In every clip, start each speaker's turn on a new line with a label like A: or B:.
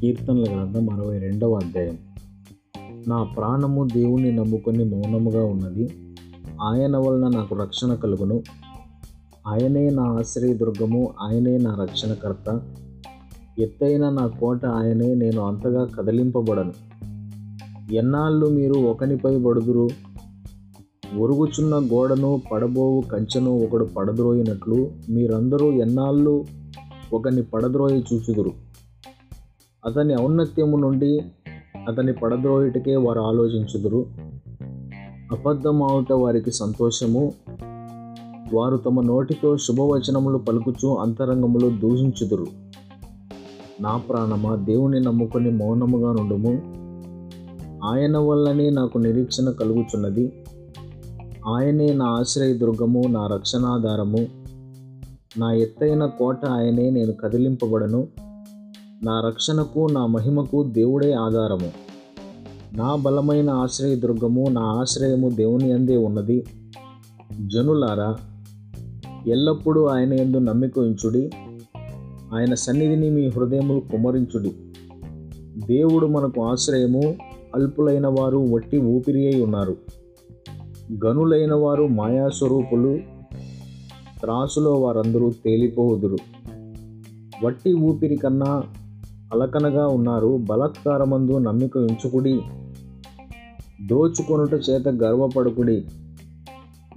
A: కీర్తనల గ్రంథం అరవై రెండవ అధ్యాయం. నా ప్రాణము దేవుణ్ణి నమ్ముకొని మౌనముగా ఉన్నది. ఆయన వలన నాకు రక్షణ కలుగును. ఆయనే నా ఆశ్రయదుర్గము ఆయనే నా రక్షణకర్త. ఎత్తైన నా కోట ఆయనే నేను అంతగా కదిలింపబడను. ఎన్నాళ్ళు మీరు ఒకనిపై బడుదురు? ఒరుగుచున్న గోడను పడబోవు కంచెను ఒకడు పడద్రోయినట్లు మీరందరూ ఎన్నాళ్ళు ఒకని పడద్రోయి చూచుదురు? అతని ఔన్నత్యము నుండి అతని పడద్రోయుటకే వారు ఆలోచించుదురు. అబద్ధమావుట వారికి సంతోషము. వారు తమ నోటితో శుభవచనములు పలుకుచూ అంతరంగములు దూషించుదురు. నా ప్రాణమా దేవుని నమ్ముకొని మౌనముగా నుండుము. ఆయన వల్లనే నాకు నిరీక్షణ కలుగుచున్నది. ఆయనే నా ఆశ్రయదుర్గము నా రక్షణాధారము. నా ఎత్తైన కోట ఆయనే నేను కదిలింపబడను. నా రక్షణకు నా మహిమకు దేవుడే ఆధారము. నా బలమైన ఆశ్రయదుర్గము నా ఆశ్రయము దేవుని అందే ఉన్నది. జనులారా ఎల్లప్పుడూ ఆయన ఎందు నమ్మిక ఉంచుడి ఆయన సన్నిధిని మీ హృదయములు కుమరించుడి దేవుడు మనకు ఆశ్రయము అల్పులైన వారు వట్టి ఊపిరి అయి ఉన్నారు. గనులైన వారు మాయాస్వరూపులు త్రాసులో వారందరూ తేలిపోవుదురు వట్టి ఊపిరి కన్నా అలకనగా ఉన్నారు. బలత్కారమందు నమ్మిక ఉంచుకుడి. దోచుకొనుట చేత గర్వపడుకుడి.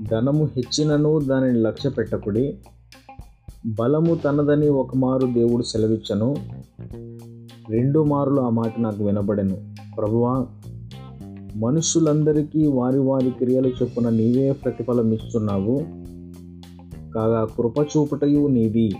A: ధనము హెచ్చినను దానిని లక్ష్య పెట్టకుడి. బలము తనదని ఒక మారు దేవుడు సెలవిచ్చను. రెండు మారులు ఆ మాట నాకు వినబడెను. ప్రభువా మనుషులందరికీ వారి వారి క్రియలు చొప్పున నీవే ప్రతిఫలం ఇస్తున్నావు కాగా కృపచూపుటయు నీది.